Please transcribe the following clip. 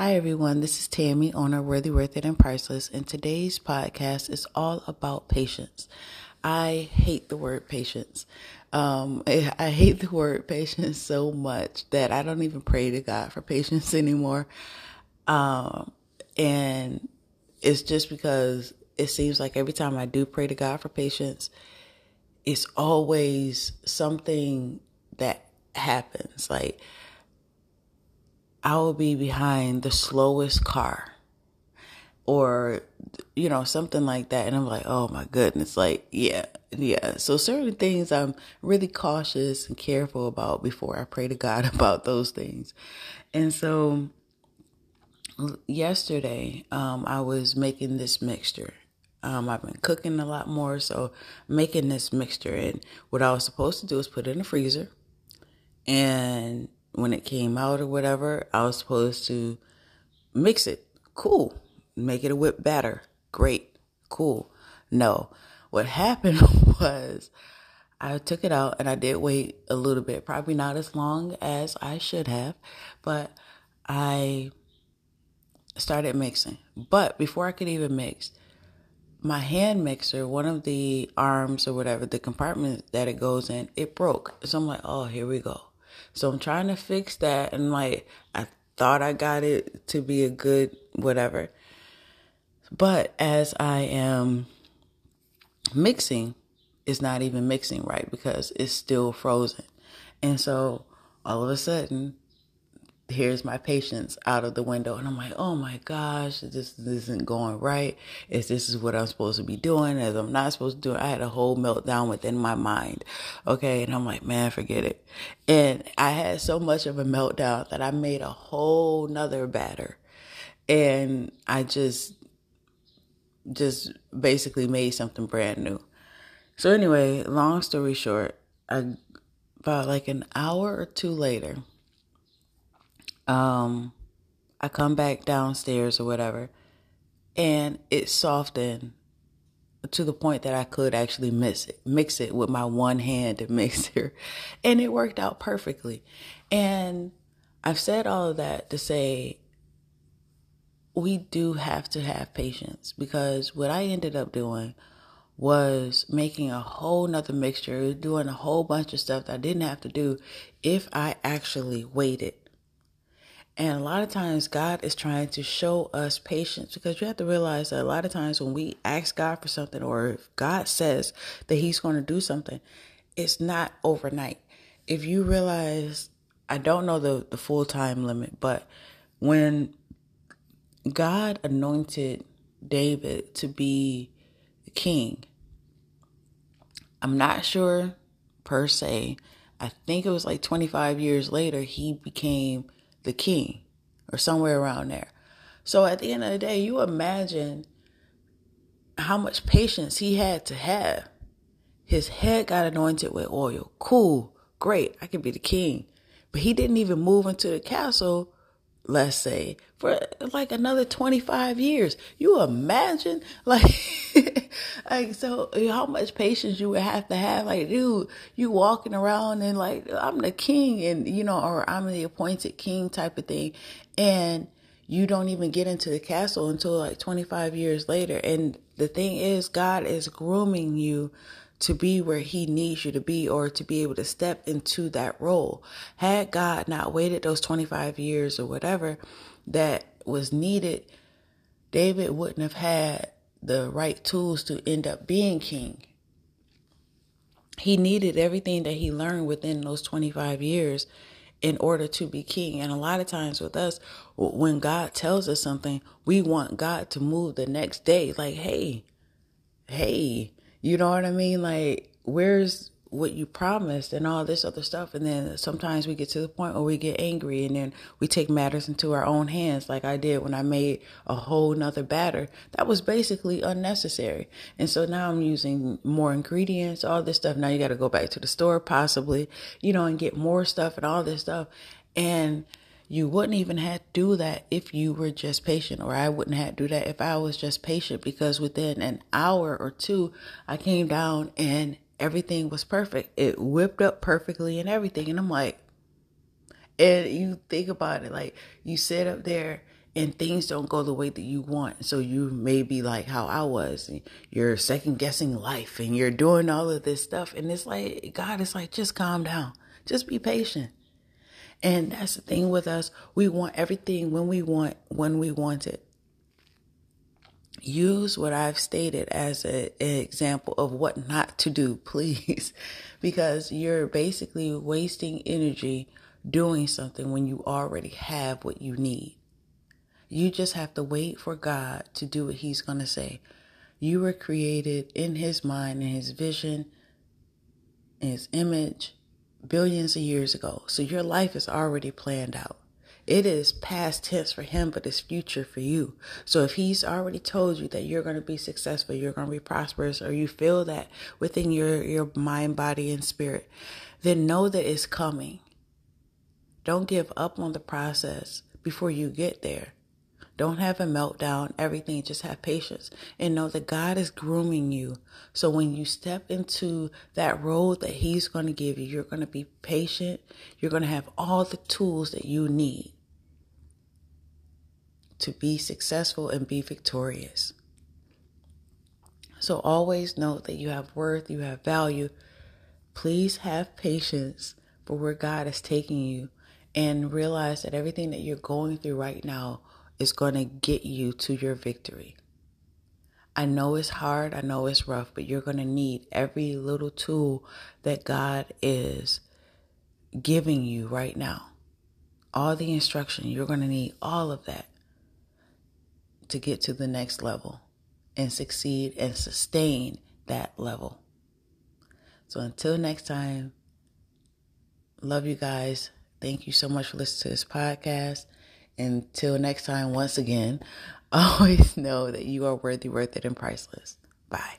Hi, everyone. This is Tammy, owner Worthy, Worth It, and Priceless, and today's podcast is all about patience. I hate the word patience. Um, I hate the word patience so much that I don't even pray to God for patience anymore. Um, and it's just because it seems like every time I do pray to God for patience, it's always something that happens. Like, I will be behind the slowest car or, you know, something like that. And I'm like, oh my goodness. Like, yeah, yeah. So certain things I'm really cautious and careful about before I pray to God about those things. And so yesterday, um, I was making this mixture. Um, I've been cooking a lot more, so making this mixture. And what I was supposed to do is put it in the freezer and when it came out or whatever, I was supposed to mix it. Cool. Make it a whip batter. Great. Cool. No. What happened was I took it out and I did wait a little bit, probably not as long as I should have, but I started mixing. But before I could even mix, my hand mixer, one of the arms or whatever, the compartment that it goes in, it broke. So I'm like, oh, here we go. So I'm trying to fix that and like I thought I got it to be a good whatever. But as I am mixing, it's not even mixing right because it's still frozen. And so all of a sudden here's my patience out of the window. And i'm like oh my gosh this, isn't going right. Is this is what i'm supposed to be doing as i'm not supposed to do i had a whole meltdown within my mind. Okay. And i'm like man forget it. And i had so much of a meltdown that i made a whole nother batter. And i just just basically made something brand new. So anyway long story short I, about like an hour or two later um, I come back downstairs or whatever, and it softened to the point that I could actually mix it, mix it with my one hand mixer, and it worked out perfectly. And I've said all of that to say we do have to have patience because what I ended up doing was making a whole nother mixture, doing a whole bunch of stuff that I didn't have to do if I actually waited. And a lot of times, God is trying to show us patience because you have to realize that a lot of times when we ask God for something or if God says that He's going to do something, it's not overnight. If you realize, I don't know the, the full time limit, but when God anointed David to be the king, I'm not sure per se. I think it was like 25 years later, he became the king or somewhere around there. So at the end of the day, you imagine how much patience he had to have. His head got anointed with oil. Cool, great, I can be the king. But he didn't even move into the castle, let's say, for like another 25 years. You imagine, like, like, so how much patience you would have to have? Like, dude, you walking around and like, I'm the king and, you know, or I'm the appointed king type of thing. And you don't even get into the castle until like 25 years later. And the thing is, God is grooming you to be where he needs you to be or to be able to step into that role. Had God not waited those 25 years or whatever, that was needed, David wouldn't have had the right tools to end up being king. He needed everything that he learned within those 25 years in order to be king. And a lot of times with us, when God tells us something, we want God to move the next day. Like, hey, hey, you know what I mean? Like, where's what you promised and all this other stuff. And then sometimes we get to the point where we get angry and then we take matters into our own hands, like I did when I made a whole nother batter. That was basically unnecessary. And so now I'm using more ingredients, all this stuff. Now you got to go back to the store, possibly, you know, and get more stuff and all this stuff. And you wouldn't even have to do that if you were just patient, or I wouldn't have to do that if I was just patient because within an hour or two, I came down and everything was perfect. It whipped up perfectly and everything. And I'm like, and you think about it, like you sit up there and things don't go the way that you want. So you may be like how I was. You're second guessing life and you're doing all of this stuff. And it's like, God is like, just calm down. Just be patient. And that's the thing with us. We want everything when we want, when we want it. Use what I've stated as a, an example of what not to do, please, because you're basically wasting energy doing something when you already have what you need. You just have to wait for God to do what He's going to say. You were created in His mind, in His vision, in His image, billions of years ago. So your life is already planned out. It is past tense for him, but it's future for you. So if he's already told you that you're going to be successful, you're going to be prosperous, or you feel that within your, your mind, body, and spirit, then know that it's coming. Don't give up on the process before you get there. Don't have a meltdown, everything. Just have patience and know that God is grooming you. So when you step into that road that He's going to give you, you're going to be patient. You're going to have all the tools that you need to be successful and be victorious. So always know that you have worth, you have value. Please have patience for where God is taking you and realize that everything that you're going through right now is going to get you to your victory. I know it's hard, I know it's rough, but you're going to need every little tool that God is giving you right now. All the instruction, you're going to need all of that to get to the next level and succeed and sustain that level. So until next time, love you guys. Thank you so much for listening to this podcast. Until next time, once again, always know that you are worthy, worth it, and priceless. Bye.